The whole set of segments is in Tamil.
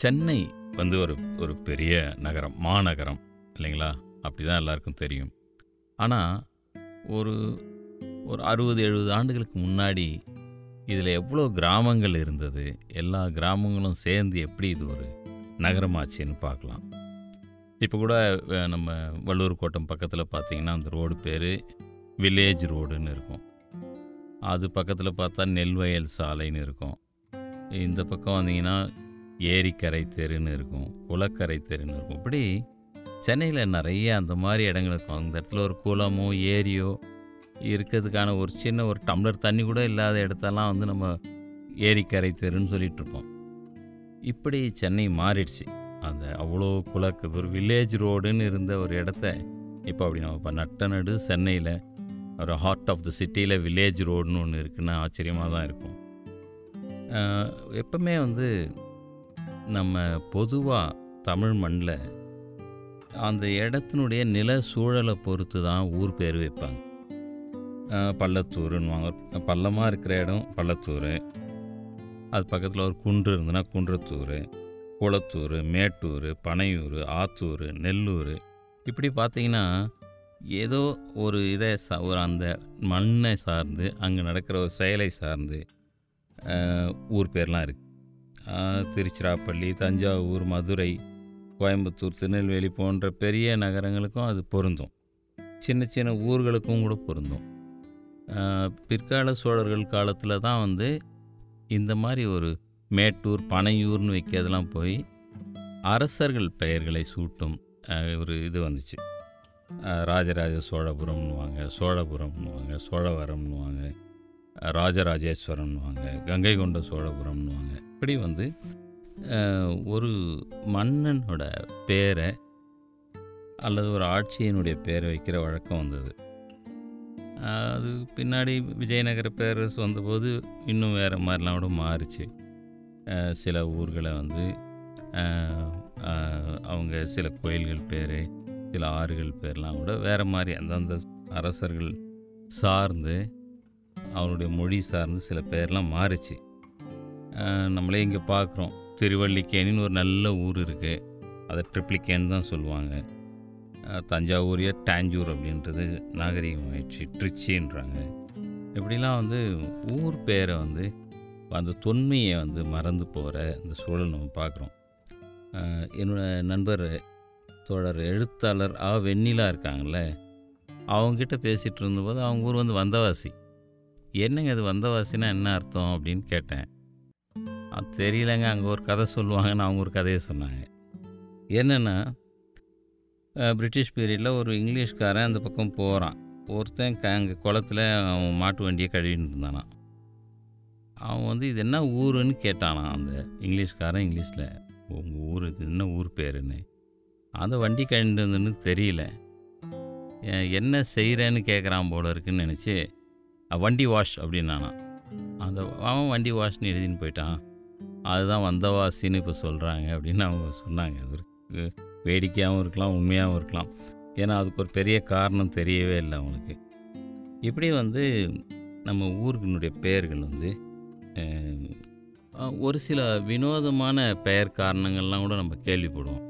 சென்னை வந்து ஒரு ஒரு பெரிய நகரம் மாநகரம் இல்லைங்களா? அப்படி தான் எல்லாருக்கும் தெரியும். ஆனால் ஒரு ஒரு அறுபது எழுபது ஆண்டுகளுக்கு முன்னாடி இதில் எவ்வளோ கிராமங்கள் இருந்தது எல்லா கிராமங்களும் சேர்ந்து எப்படி இது ஒரு நகரமாச்சுன்னு பார்க்கலாம். இப்போ கூட நம்ம வள்ளூர் கோட்டம் பக்கத்தில் பார்த்தீங்கன்னா அந்த ரோடு பேர் வில்லேஜ் ரோடுன்னு இருக்கும். அது பக்கத்தில் பார்த்தா நெல்வயல் சாலைன்னு இருக்கும். இந்த பக்கம் வந்தீங்கன்னா ஏரிக்கரை தெருன்னு இருக்கும் குளக்கரை தெருன்னு இருக்கும். இப்படி சென்னையில் நிறைய அந்த மாதிரி இடங்கள் இருக்கும். அந்த இடத்துல ஒரு குளமோ ஏரியோ இருக்கிறதுக்கான ஒரு சின்ன ஒரு டம்ளர் தண்ணி கூட இல்லாத இடத்தெல்லாம் வந்து நம்ம ஏரிக்கரை தெருன்னு சொல்லிகிட்ருப்போம் இப்படி சென்னை மாறிடுச்சு. அந்த அவ்வளோ குளக்கு ஒரு வில்லேஜ் ரோடுன்னு இருந்த ஒரு இடத்த இப்போ அப்படி நம்ம இப்போ நட்ட நடு சென்னையில் ஒரு ஹார்ட் ஆஃப் த சிட்டியில் வில்லேஜ் ரோடுன்னு ஒன்று இருக்குன்னா ஆச்சரியமாக தான் இருக்கும் எப்பவுமே வந்து நம்ம பொதுவாக தமிழ் மண்ணில் அந்த இடத்தினுடைய நில சூழலை பொறுத்து தான் ஊர் பேர் வைப்பாங்க. அஹ், பள்ளத்தூருன்னுவாங்க. பள்ளமாக இருக்கிற இடம் பள்ளத்தூர். அது பக்கத்தில் ஒரு குன்று இருந்ததுன்னா குன்றத்தூர் குளத்தூர் மேட்டூர் பனையூர் ஆத்தூர் நெல்லூர். இப்படி பார்த்தீங்கன்னா ஏதோ ஒரு இதை சா ஒரு அந்த மண்ணை சார்ந்து அங்கே நடக்கிற ஒரு செயலை சார்ந்து ஊர் பேர்லாம் இருக்குது திருச்சிராப்பள்ளி தஞ்சாவூர் மதுரை கோயம்புத்தூர் திருநெல்வேலி போன்ற பெரிய நகரங்களுக்கும் அது பொருந்தும். சின்ன சின்ன ஊர்களுக்கும் கூட பொருந்தும். பிற்கால சோழர்கள் காலத்தில் தான் வந்து இந்த மாதிரி ஒரு மேட்டூர் பனையூர்னு வைக்கிறதெல்லாம் போய் அரசர்கள் பெயர்களை சூட்டும் ஒரு இது வந்துச்சு. ராஜராஜ சோழபுரம்னுவாங்க சோழபுரம்னுவாங்க சோழவரம்னுவாங்க ராஜராஜேஸ்வரம்னுவாங்க கங்கை கொண்ட சோழபுரம்னுவாங்க. இப்படி வந்து ஒரு மன்னனோட பேரை அல்லது ஒரு ஆட்சியினுடைய பேரை வைக்கிற வழக்கம் வந்தது. அது பின்னாடி விஜயநகர பேரரசு வந்தபோது இன்னும் வேறு மாதிரிலாம் கூட மாறிச்சு. சில ஊர்களை வந்து அவங்க சில கோயில்கள் பேர் சில ஆறுகள் பேர்லாம் கூட வேறு மாதிரி அந்தந்த அரசர்கள் சார்ந்து அவருடைய மொழி சார்ந்து சில பேர்லாம் மாறிச்சு. நம்மளே இங்கே பார்க்குறோம் திருவள்ளிக்கேணின்னு ஒரு நல்ல ஊர் இருக்குது அதை ட்ரிப்ளிக்கேன்னு தான் சொல்லுவாங்க. தஞ்சாவூரிய டேஞ்சூர் அப்படின்றது நாகரிகம் ஆயிடுச்சு. ட்ரிச்சின்றாங்க. இப்படிலாம் வந்து ஊர் பேரை வந்து அந்த தொன்மையை வந்து மறந்து போகிற அந்த சூழல் நம்ம பார்க்குறோம் என்னோட நண்பர் தோழர் எழுத்தாளர் ஆ வெண்ணிலா இருக்காங்கல்ல அவங்ககிட்ட பேசிகிட்டு இருந்தபோது அவங்க ஊர் வந்து வந்தவாசி. என்னங்க அது வந்தவாசினா என்ன அர்த்தம் அப்படின்னு கேட்டேன். தெரியலங்க. அங்கே ஒரு கதை சொல்லுவாங்கன்னு அவங்க ஒரு கதையை சொன்னாங்க. என்னென்னா பிரிட்டிஷ் பீரியடில் ஒரு இங்கிலீஷ்காரன் அந்த பக்கம் போகிறான் ஒருத்தன் க அங்கே குளத்துல அவன் மாட்டு வண்டியை கழுவின்னு இருந்தானா அவன் வந்து இது என்ன ஊருன்னு கேட்டானா அந்த இங்கிலீஷ்காரன் இங்கிலீஷில். உங்கள் ஊர் இது என்ன ஊர் பேருன்னு? அந்த வண்டி கழுந்துன்னு தெரியல. என்ன செய்கிறேன்னு கேட்குறான் போல இருக்குன்னு நினச்சி வண்டி வாஷ் அப்படின்னானா அந்த அவன் வண்டி வாஷ்னு எழுதின்னு போயிட்டான். அதுதான் வந்தவாசின்னு இப்போ சொல்கிறாங்க அப்படின்னு அவங்க சொன்னாங்க. அது வேடிக்கையாகவும் இருக்கலாம் உண்மையாகவும் இருக்கலாம். ஏன்னா அதுக்கு ஒரு பெரிய காரணம் தெரியவே இல்லை அவனுக்கு இப்படி வந்து நம்ம ஊருக்கினுடைய பெயர்கள் வந்து ஒரு சில வினோதமான பெயர் காரணங்கள்லாம் கூட நம்ம கேள்விப்படுவோம்.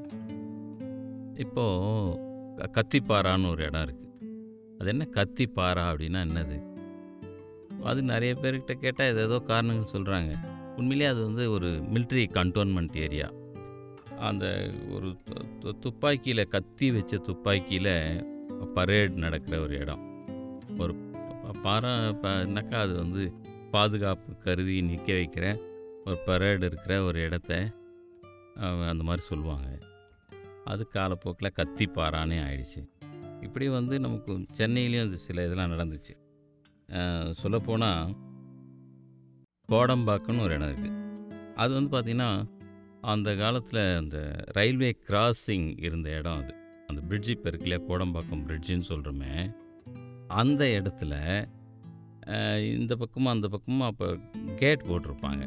இப்போது கத்திப்பாறான்னு ஒரு இடம் இருக்குது அது என்ன கத்திப்பாரா அப்படின்னா என்னது? அது நிறைய பேர்கிட்ட கேட்டால் ஏதோ ஏதோ காரணங்கள் சொல்கிறாங்க உண்மையிலேயே அது வந்து ஒரு மிலிட்ரி கண்டோன்மெண்ட் ஏரியா அந்த ஒரு துப்பாக்கியில் கத்தி வச்ச துப்பாக்கியில் பரேட் நடக்கிற ஒரு இடம். ஒரு பாரா என்னக்கா அது வந்து பாதுகாப்பு கருதி நிற்க வைக்கிற ஒரு பரேடு இருக்கிற ஒரு இடத்த அந்த மாதிரி சொல்லுவாங்க. அது காலப்போக்கில் கத்தி பாறானே ஆயிடுச்சு. இப்படி வந்து நமக்கு சென்னையிலையும் சில இதெல்லாம் நடந்துச்சு. சொல்லப்போனால் கோடம்பாக்கம்னு ஒரு இடம் இருக்குது அது வந்து பார்த்திங்கன்னா அந்த காலத்தில் அந்த ரயில்வே கிராசிங் இருந்த இடம் அது. அந்த பிரிட்ஜு இப்போ இருக்குல்லையா கோடம்பாக்கம் பிரிட்ஜுன்னு சொல்கிறோமே அந்த இடத்துல இந்த பக்கமும் அந்த பக்கமும் அப்போ கேட் போட்டிருப்பாங்க.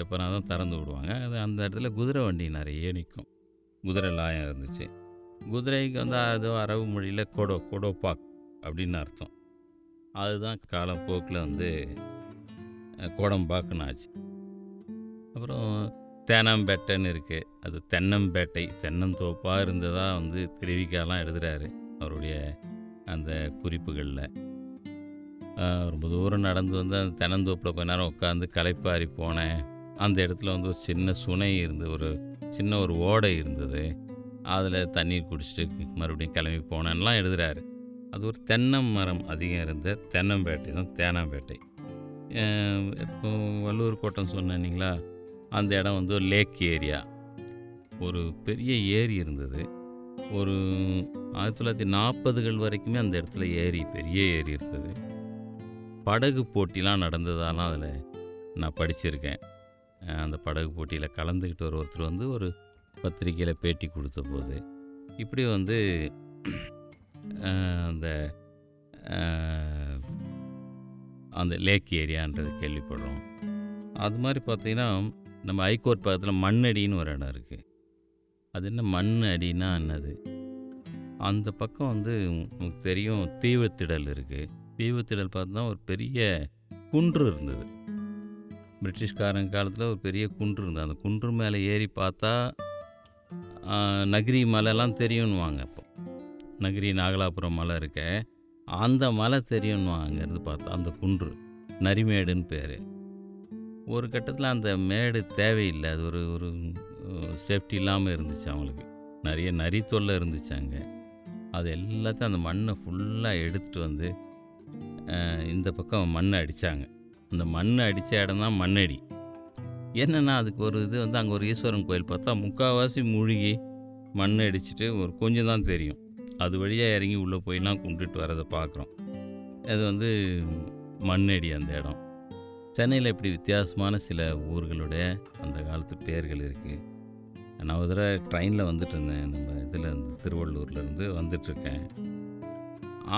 எப்போனா தான் திறந்து விடுவாங்க. அது அந்த இடத்துல குதிரை வண்டி நிறைய நிற்கும் குதிரை லாயம் இருந்துச்சு. குதிரைக்கு வந்து அது அரபு மொழியில் கொடோ கொடோபாக் அப்படின்னு அர்த்தம். அதுதான் காலப்போக்கில் வந்து கோடம்பாக்குன்னு ஆச்சு அப்புறம் தேனாம்பேட்டைன்னு இருக்குது அது தென்னம்பேட்டை தென்னந்தோப்பாக இருந்ததாக வந்து தெரிவிக்கலாம் எழுதுகிறாரு அவருடைய அந்த குறிப்புகளில். ரொம்ப தூரம் நடந்து வந்து அந்த தென்னந்தோப்பில் கொஞ்ச நேரம் உட்காந்து களைப்பாரி போனேன். அந்த இடத்துல வந்து ஒரு சின்ன சுனை இருந்து ஒரு சின்ன ஒரு ஓடை இருந்தது. அதில் தண்ணீர் குடிச்சிட்டு மறுபடியும் கிளம்பி போனேன்லாம் எழுதுகிறாரு அது ஒரு தென்னை மரம் அதிகம் இருந்த தென்னம்பேட்டை தான் தேனாம்பேட்டை. இப்போ வள்ளூர் கோட்டம் சொன்னீங்களா அந்த இடம் வந்து ஒரு லேக் ஏரியா. ஒரு பெரிய ஏரி இருந்தது. ஒரு ஆயிரத்தி தொள்ளாயிரத்தி நாற்பதுகள் வரைக்குமே அந்த இடத்துல ஏரி பெரிய ஏரி இருந்தது. படகு போட்டிலாம் நடந்ததாலாம் அதில் நான் படிச்சிருக்கேன். அந்த படகு போட்டியில் கலந்துக்கிட்டு ஒரு ஒருத்தர் வந்து ஒரு பத்திரிக்கையில் பேட்டி கொடுத்த போது இப்படி வந்து அந்த அந்த லேக் ஏரியான்றது கேள்விப்படுறோம். அது மாதிரி பார்த்தீங்கன்னா நம்ம ஹைகோர்ட் பக்கத்தில் மண்ணடின்னு ஒரு இடம் இருக்குது அது என்ன மண் அடின்னா என்னது? அந்த பக்கம் வந்து உங்களுக்கு தெரியும் தீவுத்திடல் இருக்குது தீவுத்திடல் பார்த்தா ஒரு பெரிய குன்று இருந்தது. பிரிட்டிஷ்காரங்க காலத்தில் ஒரு பெரிய குன்று இருந்தது. அந்த குன்று மேலே ஏறி பார்த்தா நகிரி மலைலாம் தெரியும்னுவாங்க அப்போ. நகிரி நாகலாபுரம் மலை இருக்க. அந்த மலை தெரியும்னுவாங்க அங்கேருந்து பார்த்தா அந்த குன்று நரிமேடுன்னு பேர். ஒரு கட்டத்தில் அந்த மேடு தேவையில்லை. அது ஒரு ஒரு சேஃப்டி இல்லாமல் இருந்துச்சு அவங்களுக்கு. நிறைய நரி தொல்லை இருந்துச்சு அங்கே. அது எல்லாத்தையும் அந்த மண்ணை ஃபுல்லாக எடுத்துகிட்டு வந்து இந்த பக்கம் மண்ணை அடித்தாங்க அந்த மண்ணை அடித்த இடம் தான் மண்ணடி. என்னென்னா அதுக்கு ஒரு இது வந்து அங்கே ஒரு ஈஸ்வரன் கோயில் பார்த்தா முக்கால்வாசி மூழ்கி மண் அடிச்சிட்டு ஒரு கொஞ்சம் தான் தெரியும். அது வழியாக இறங்கி உள்ளே போயெல்லாம் கும்பிட்டுட்டு வரதை பார்க்குறோம். அது வந்து மண்ணடி அந்த இடம். சென்னையில் இப்படி வித்தியாசமான சில ஊர்களுடைய அந்த காலத்து பேர்கள் இருக்குது நான் ஒரு தடவை ட்ரெயினில் வந்துட்டு இருந்தேன். நம்ம இதில் இருந்து திருவள்ளூர்லேருந்து வந்துட்டுருக்கேன்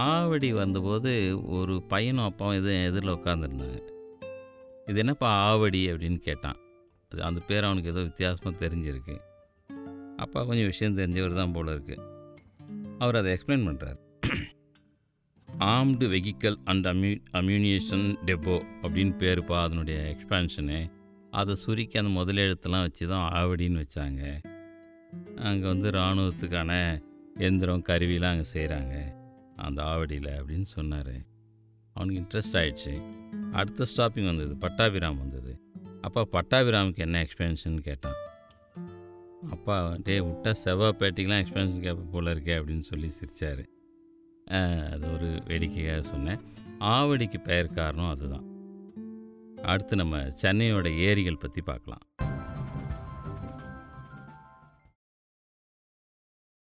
ஆவடி வந்தபோது ஒரு பையனும் அப்பாவும் இது எதிரில் உட்காந்துருந்தாங்க இது என்னப்பா ஆவடி அப்படின்னு கேட்டான். அது அந்த பேர் அவனுக்கு ஏதோ வித்தியாசமாக தெரிஞ்சிருக்கு. அப்பா கொஞ்சம் விஷயம் தெரிஞ்சவர் தான் போல இருக்குது அவர் அதை எக்ஸ்பிளைன் பண்ணுறார் ஆர்ம்டு வெஹிக்கல் அண்ட் அம்யூ அம்யூனியேஷன் டெப்போ அப்படின்னு பேருப்பா அதனுடைய எக்ஸ்பான்ஷனு அதை சுருக்கி அந்த முதலெழுத்தெல்லாம் வச்சு தான் ஆவடின்னு வச்சாங்க. அங்கே வந்து இராணுவத்துக்கான எந்திரம் கருவிலாம் அங்கே செய்கிறாங்க அந்த ஆவடியில் அப்படின்னு சொன்னார். அவனுக்கு இன்ட்ரெஸ்ட் ஆயிடுச்சு. அடுத்த ஸ்டாப்பிங் வந்தது பட்டாபிராம் வந்தது. அப்போ பட்டாபிராமுக்கு என்ன எக்ஸ்பென்ஷன் கேட்டான். அப்பா டே விட்டா செவ்வாய்ப்பேட்டைக்கெலாம் எக்ஸ்பென்ஷன் கேட்ப போல இருக்கே அப்படின்னு சொல்லி சிரித்தார் அது ஒரு வேடிக்கையாக சொன்னேன். ஆவடிக்கு பெயர் காரணம் அதுதான். அடுத்து நம்ம சென்னையோட ஏரிகள் பற்றி பார்க்கலாம்.